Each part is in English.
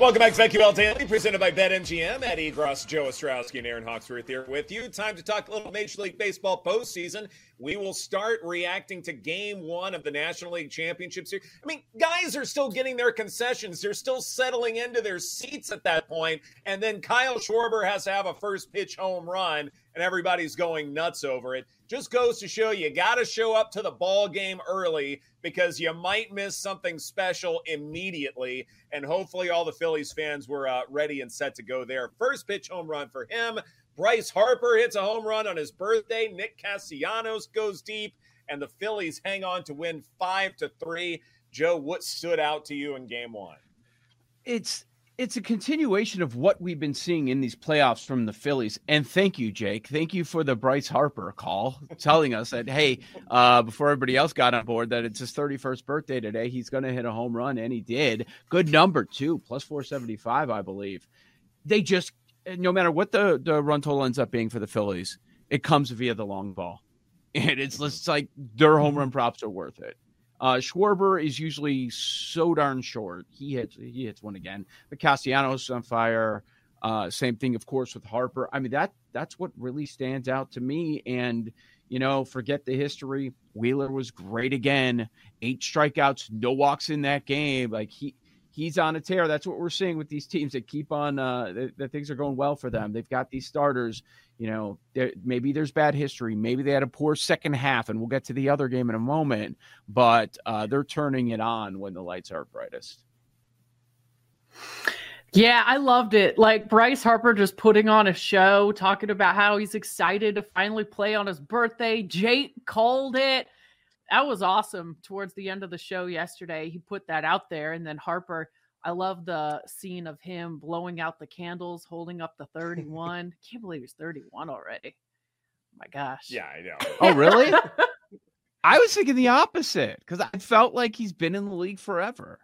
Welcome back to BetQL Daily, presented by BetMGM. Ed Egros, Joe Ostrowski, and Erin Hawksworth here with you. Time to talk a little Major League Baseball postseason. We will start reacting to game one of the National League Championship Series. I mean, guys are still getting their concessions. They're still settling into their seats at that point. And then Kyle Schwarber has to have a first pitch home run, and everybody's going nuts over it. Just goes to show you got to show up to the ball game early because you might miss something special immediately. And hopefully, all the Phillies fans were uh, ready and set to go there. First pitch home run for him. Bryce Harper hits a home run on his birthday. Nick Castellanos goes deep, and the Phillies hang on to win five to three. Joe, what stood out to you in game one? It's it's a continuation of what we've been seeing in these playoffs from the Phillies. And thank you, Jake. Thank you for the Bryce Harper call telling us that, hey, uh, before everybody else got on board, that it's his 31st birthday today. He's going to hit a home run, and he did. Good number, too, plus 475, I believe. They just, no matter what the, the run total ends up being for the Phillies, it comes via the long ball. And it's, it's like their home run props are worth it. Uh, Schwarber is usually so darn short. He hits he hits one again. But Castellanos on fire. Uh, same thing, of course, with Harper. I mean that that's what really stands out to me. And you know, forget the history. Wheeler was great again. Eight strikeouts, no walks in that game. Like he he's on a tear. That's what we're seeing with these teams that keep on uh, that, that things are going well for them. They've got these starters. You know, maybe there's bad history. Maybe they had a poor second half, and we'll get to the other game in a moment. But uh, they're turning it on when the lights are brightest. Yeah, I loved it. Like Bryce Harper just putting on a show, talking about how he's excited to finally play on his birthday. Jake called it that was awesome towards the end of the show yesterday. He put that out there. And then Harper, I love the scene of him blowing out the candles, holding up the 31. Can't believe he's 31 already. Oh my gosh. Yeah, I know. oh, really? I was thinking the opposite because I felt like he's been in the league forever,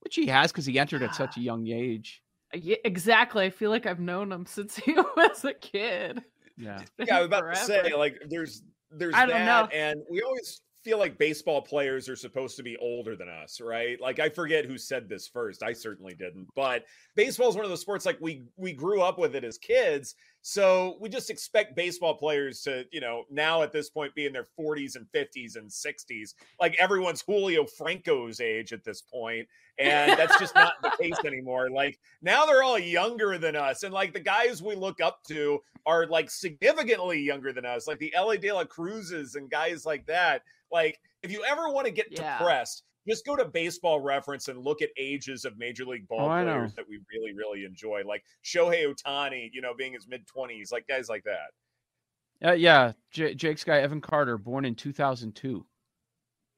which he has because he entered at such a young age. Uh, yeah, exactly. I feel like I've known him since he was a kid. Yeah. Yeah, I was about forever. to say, like, there's there's I that, know. and we always feel like baseball players are supposed to be older than us, right? Like I forget who said this first. I certainly didn't. But baseball is one of those sports like we we grew up with it as kids, so we just expect baseball players to, you know, now at this point be in their 40s and 50s and 60s. Like everyone's Julio Franco's age at this point, and that's just not the case anymore. Like now they're all younger than us, and like the guys we look up to are like significantly younger than us, like the Elly De La Cruzes and guys like that. Like, if you ever want to get yeah. depressed, just go to baseball reference and look at ages of major league ball oh, players that we really, really enjoy, like Shohei Ohtani, you know, being his mid 20s, like guys like that. Uh, yeah, J- Jake's guy, Evan Carter, born in 2002.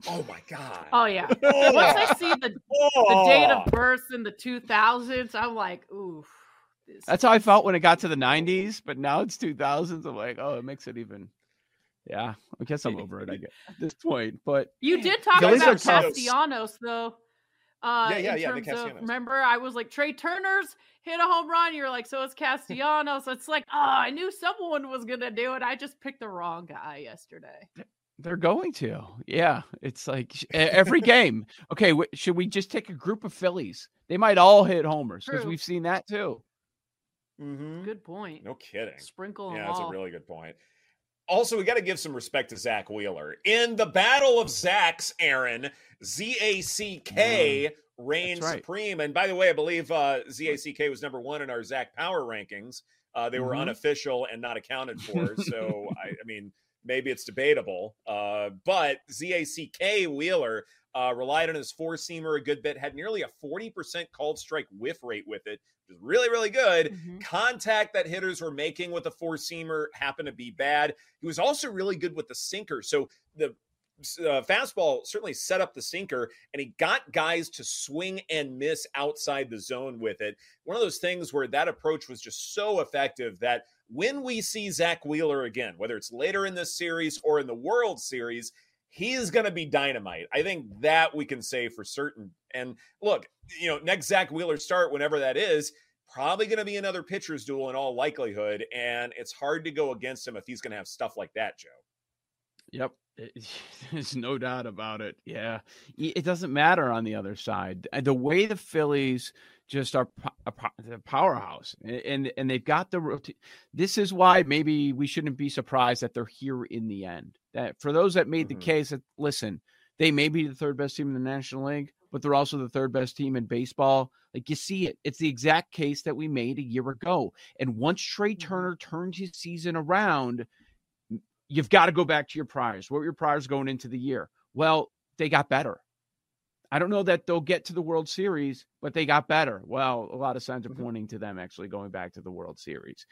Oh my god! Oh yeah. Oh. Once I see the, the date of birth in the 2000s, I'm like, ooh. That's how I felt when it got to the 90s, but now it's 2000s. I'm like, oh, it makes it even yeah, I guess I'm over it. I get at this point, but you did talk about Castellanos though. Uh, yeah, yeah, in yeah. Terms of, remember, I was like Trea Turner's hit a home run. You're like, so it's Castellanos. it's like, oh, I knew someone was gonna do it. I just picked the wrong guy yesterday. They're going to, yeah. It's like every game. Okay, should we just take a group of Phillies? They might all hit homers because we've seen that too. Mm-hmm. Good point. No kidding. Sprinkle. Yeah, that's all. a really good point also, we got to give some respect to Zack Wheeler. In the battle of Zacks, Erin, Z A C K mm, reigned right. supreme. And by the way, I believe uh, Z A C K was number one in our Zach Power rankings. Uh, they were mm-hmm. unofficial and not accounted for. So, I, I, mean, maybe it's debatable. Uh, but ZACK Wheeler uh, relied on his four seamer a good bit, had nearly a 40% called strike whiff rate with it, which is really, really good. Mm-hmm. Contact that hitters were making with the four seamer happened to be bad. He was also really good with the sinker. So the uh, fastball certainly set up the sinker and he got guys to swing and miss outside the zone with it. One of those things where that approach was just so effective that when we see Zack Wheeler again, whether it's later in this series or in the World Series, he's going to be dynamite. I think that we can say for certain. And look, you know, next Zack Wheeler start, whenever that is, probably going to be another pitcher's duel in all likelihood. And it's hard to go against him if he's going to have stuff like that, Joe. Yep. There's no doubt about it. Yeah. It doesn't matter on the other side. Uh, the way the Phillies just are a powerhouse and and they've got the this is why maybe we shouldn't be surprised that they're here in the end. That for those that made mm-hmm. the case that listen, they may be the third best team in the National League, but they're also the third best team in baseball. Like you see it. It's the exact case that we made a year ago. And once Trea mm-hmm. Turner turns his season around, you've got to go back to your priors. What were your priors going into the year? Well, they got better. I don't know that they'll get to the World Series, but they got better. Well, a lot of signs are mm-hmm. pointing to them actually going back to the World Series.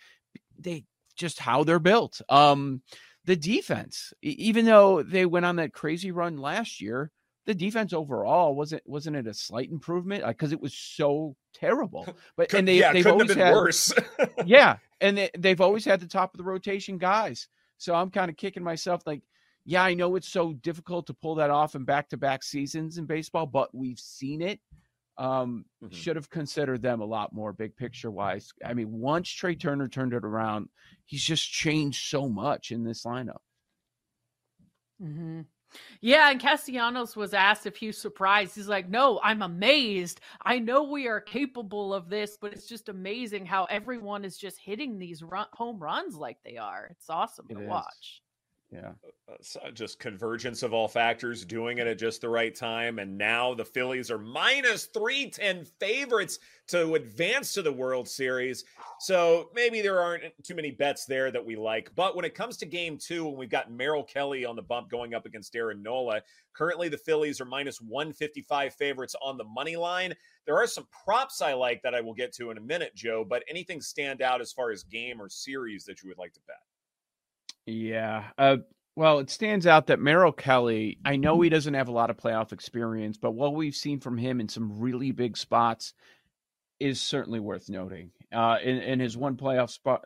They just how they're built. Um, the defense, even though they went on that crazy run last year, the defense overall wasn't wasn't it a slight improvement because uh, it was so terrible. But and they yeah, they've always had worse. yeah, and they, they've always had the top of the rotation guys. So I'm kind of kicking myself like, yeah, I know it's so difficult to pull that off in back to back seasons in baseball, but we've seen it. Um, mm-hmm. Should have considered them a lot more big picture wise. I mean, once Trea Turner turned it around, he's just changed so much in this lineup. Mm-hmm. Yeah, and Castellanos was asked if he was surprised. He's like, "No, I'm amazed. I know we are capable of this, but it's just amazing how everyone is just hitting these run- home runs like they are. It's awesome it to is. watch." Yeah. Uh, uh just convergence of all factors, doing it at just the right time. And now the Phillies are minus 310 favorites to advance to the World Series. So maybe there aren't too many bets there that we like. But when it comes to game two, when we've got Merrill Kelly on the bump going up against Aaron Nola, currently the Phillies are minus 155 favorites on the money line. There are some props I like that I will get to in a minute, Joe. But anything stand out as far as game or series that you would like to bet? Yeah. Uh, well, it stands out that Merrill Kelly, I know he doesn't have a lot of playoff experience, but what we've seen from him in some really big spots is certainly worth noting. Uh, in, in his one playoff spot,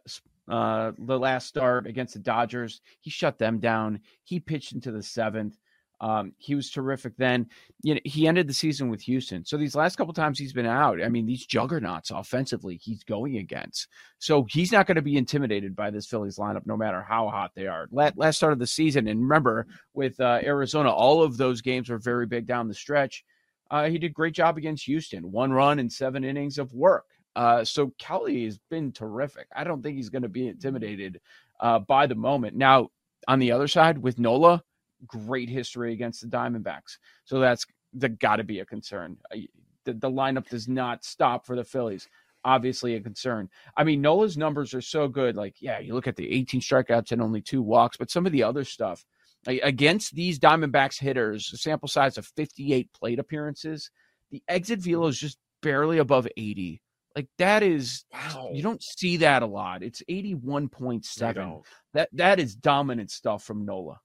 uh, the last start against the Dodgers, he shut them down. He pitched into the seventh. Um, he was terrific then. You know, he ended the season with Houston. So these last couple times he's been out, I mean, these juggernauts offensively he's going against. So he's not going to be intimidated by this Phillies lineup, no matter how hot they are. Last, start of the season, and remember with uh, Arizona, all of those games were very big down the stretch. Uh, he did great job against Houston, one run in seven innings of work. Uh, so Kelly has been terrific. I don't think he's going to be intimidated uh, by the moment. Now, on the other side with Nola, great history against the Diamondbacks. So that's that's got to be a concern. Uh, the, the lineup does not stop for the Phillies. Obviously, a concern. I mean, Nola's numbers are so good. Like, yeah, you look at the 18 strikeouts and only two walks, but some of the other stuff against these Diamondbacks hitters, a sample size of 58 plate appearances, the exit velo is just barely above 80. Like that is wow. you don't see that a lot. It's 81.7. That that is dominant stuff from Nola.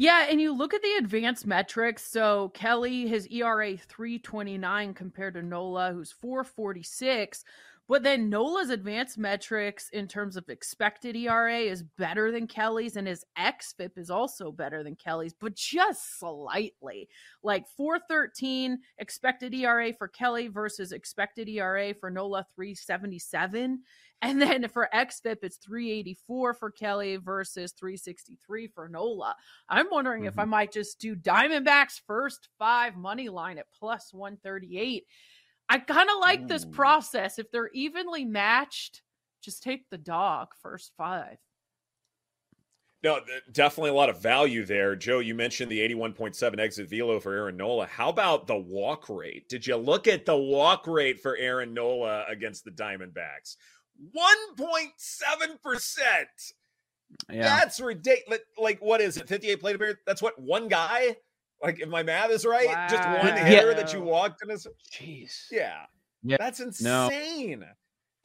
Yeah, and you look at the advanced metrics. So Kelly, his ERA 329 compared to Nola, who's 446. But then Nola's advanced metrics in terms of expected ERA is better than Kelly's, and his XFIP is also better than Kelly's, but just slightly. Like 413 expected ERA for Kelly versus expected ERA for Nola 377. And then for XFIP, it's 384 for Kelly versus 363 for Nola. I'm wondering mm-hmm. if I mm-hmm. might just do Diamondbacks first five money line at plus 138. I kind of like Ooh. this process. If they're evenly matched, just take the dog first five. No, definitely a lot of value there. Joe, you mentioned the 81.7 exit velo for Aaron Nola. How about the walk rate? Did you look at the walk rate for Aaron Nola against the Diamondbacks? 1.7%. Yeah. That's ridiculous. Like, what is it? 58 plate appearance? That's what one guy? Like, if my math is right, wow. just one hitter yeah. that you walked in. A... Jeez. Yeah. yeah. That's insane. No.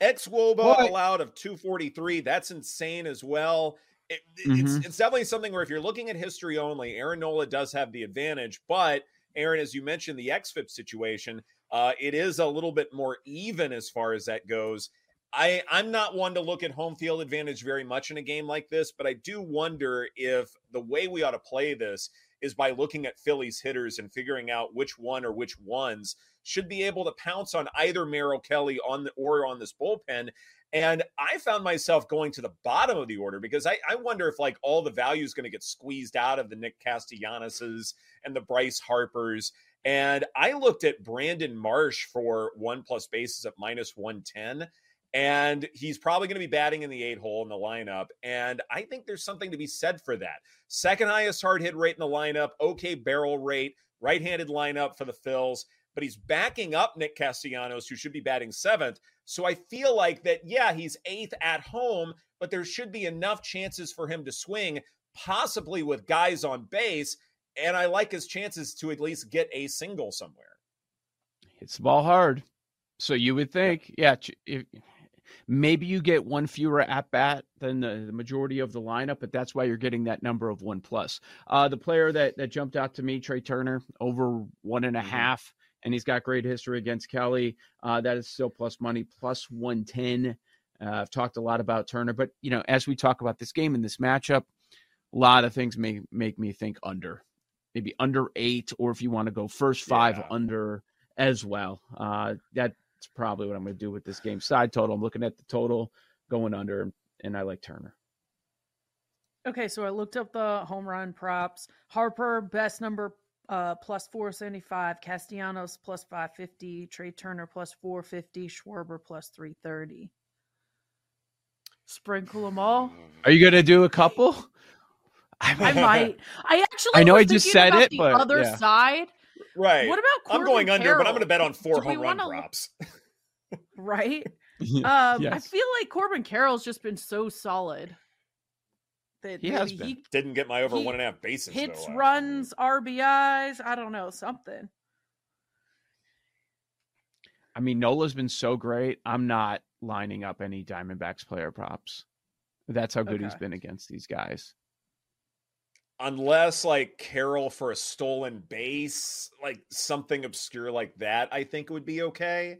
X Woba allowed of 243. That's insane as well. It, mm-hmm. it's, it's definitely something where if you're looking at history only, Aaron Nola does have the advantage. But, Erin, as you mentioned, the XFIP situation, uh, it is a little bit more even as far as that goes. I, I'm not one to look at home field advantage very much in a game like this, but I do wonder if the way we ought to play this is by looking at Phillies hitters and figuring out which one or which ones should be able to pounce on either Merrill Kelly on the, or on this bullpen. And I found myself going to the bottom of the order because I, I wonder if like all the value is going to get squeezed out of the Nick Castellanos's and the Bryce Harpers. And I looked at Brandon Marsh for one plus bases at minus 110 and he's probably going to be batting in the eight hole in the lineup. And I think there's something to be said for that. Second highest hard hit rate in the lineup, okay barrel rate, right handed lineup for the Phils, but he's backing up Nick Castellanos, who should be batting seventh. So I feel like that, yeah, he's eighth at home, but there should be enough chances for him to swing, possibly with guys on base. And I like his chances to at least get a single somewhere. Hits the ball hard. So you would think, yeah, if, Maybe you get one fewer at bat than the, the, majority of the lineup, but that's why you're getting that number of one plus. Uh, the player that that jumped out to me, Trea Turner, over one and a mm-hmm. half, and he's got great history against Kelly. Uh, that is still plus money, plus one ten. Uh, I've talked a lot about Turner, but you know, as we talk about this game and this matchup, a lot of things may make me think under, maybe under eight, or if you want to go first five yeah. under as well. Uh, that that's probably what I'm going to do with this game. Side total. I'm looking at the total going under, and I like Turner. Okay, so I looked up the home run props. Harper best number uh, plus 475, Castellanos plus 550, Trea Turner plus 450, Schwarber plus 330. Sprinkle them all. Are you gonna do a couple? I might. I actually. I know I just said it, the but other yeah. side. Right. What about Corbin I'm going under, but I'm going to bet on four home run props. right. Um, yes. I feel like Corbin Carroll's just been so solid. That he has been. He, Didn't get my over one and a half bases. Hits, though, runs, RBIs. I don't know something. I mean, Nola's been so great. I'm not lining up any Diamondbacks player props. That's how good okay. he's been against these guys unless like Carroll for a stolen base, like something obscure like that, I think it would be okay.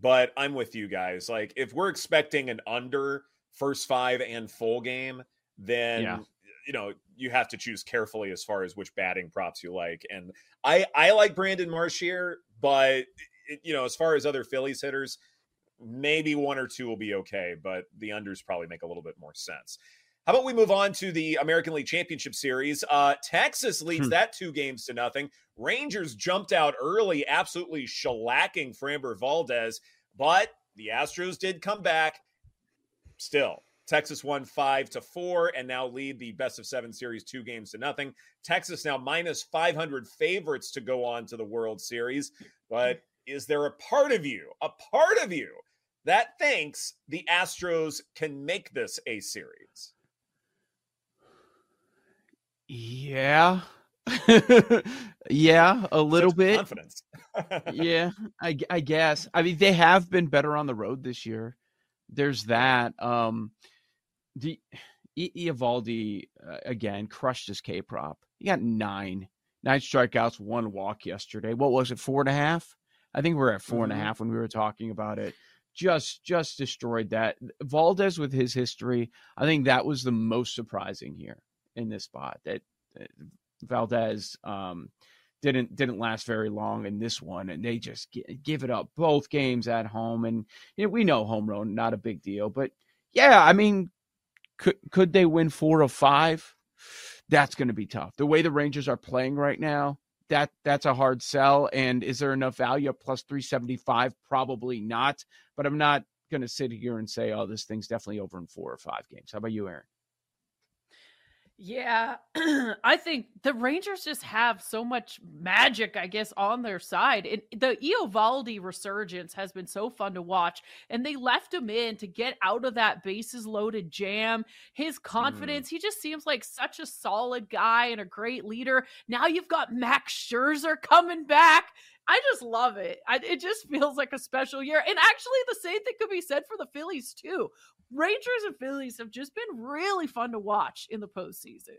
But I'm with you guys. Like if we're expecting an under first five and full game, then yeah. you know you have to choose carefully as far as which batting props you like. And I I like Brandon Marsh here, but you know as far as other Phillies hitters, maybe one or two will be okay, but the unders probably make a little bit more sense. How about we move on to the American League Championship Series? Uh, Texas leads hmm. that two games to nothing. Rangers jumped out early, absolutely shellacking Framber Valdez, but the Astros did come back. Still, Texas won five to four and now lead the best of seven series two games to nothing. Texas now minus 500 favorites to go on to the World Series. But is there a part of you, a part of you that thinks the Astros can make this a series? Yeah. yeah, a little bit. Confidence. yeah, I, I guess. I mean, they have been better on the road this year. There's that. Um, the Eovaldi uh, again crushed his K prop. He got nine, nine strikeouts, one walk yesterday. What was it? Four and a half. I think we are at 4 mm-hmm. and a mm-hmm. half when we were talking about it. Just, just destroyed that. Valdez with his history. I think that was the most surprising here in this spot. That, that Valdez um, didn't didn't last very long in this one, and they just g- give it up both games at home. And you know, we know home run not a big deal, but yeah, I mean, could could they win four of five? That's going to be tough. The way the Rangers are playing right now, that that's a hard sell. And is there enough value at plus three seventy five? Probably not. But I'm not going to sit here and say, oh, this thing's definitely over in four or five games. How about you, Erin? Yeah, I think the Rangers just have so much magic, I guess, on their side. And the Eovaldi resurgence has been so fun to watch, and they left him in to get out of that bases loaded jam. His mm. confidence, mm. he just seems like such a solid guy and a great leader. Now you've got Max Scherzer coming back. I just love it. I, it just feels like a special year. And actually, the same thing could be said for the Phillies, too. Rangers and Phillies have just been really fun to watch in the postseason.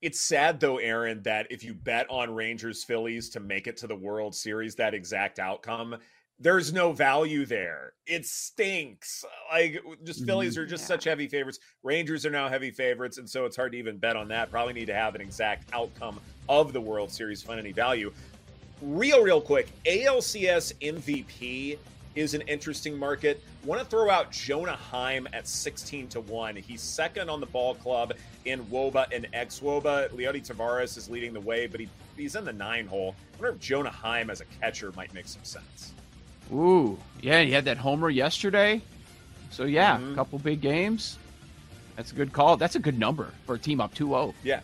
It's sad though, Erin, that if you bet on Rangers Phillies to make it to the World Series, that exact outcome, there's no value there. It stinks. Like just Phillies mm-hmm. are just yeah. such heavy favorites. Rangers are now heavy favorites, and so it's hard to even bet on that. Probably need to have an exact outcome of the World Series find any value. Real, real quick, ALCS MVP is an interesting market. Want to throw out Jonah Heim at 16 to 1. He's second on the ball club in Woba and ex Woba. Leody Taveras is leading the way, but he, he's in the nine hole. I wonder if Jonah Heim as a catcher might make some sense. Ooh, yeah, he had that homer yesterday. So, yeah, mm-hmm. a couple big games. That's a good call. That's a good number for a team up 2 0. Yeah.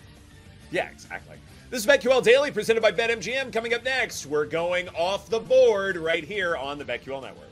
Yeah, exactly. This is BetQL Daily presented by BetMGM. Coming up next, we're going off the board right here on the BetQL Network.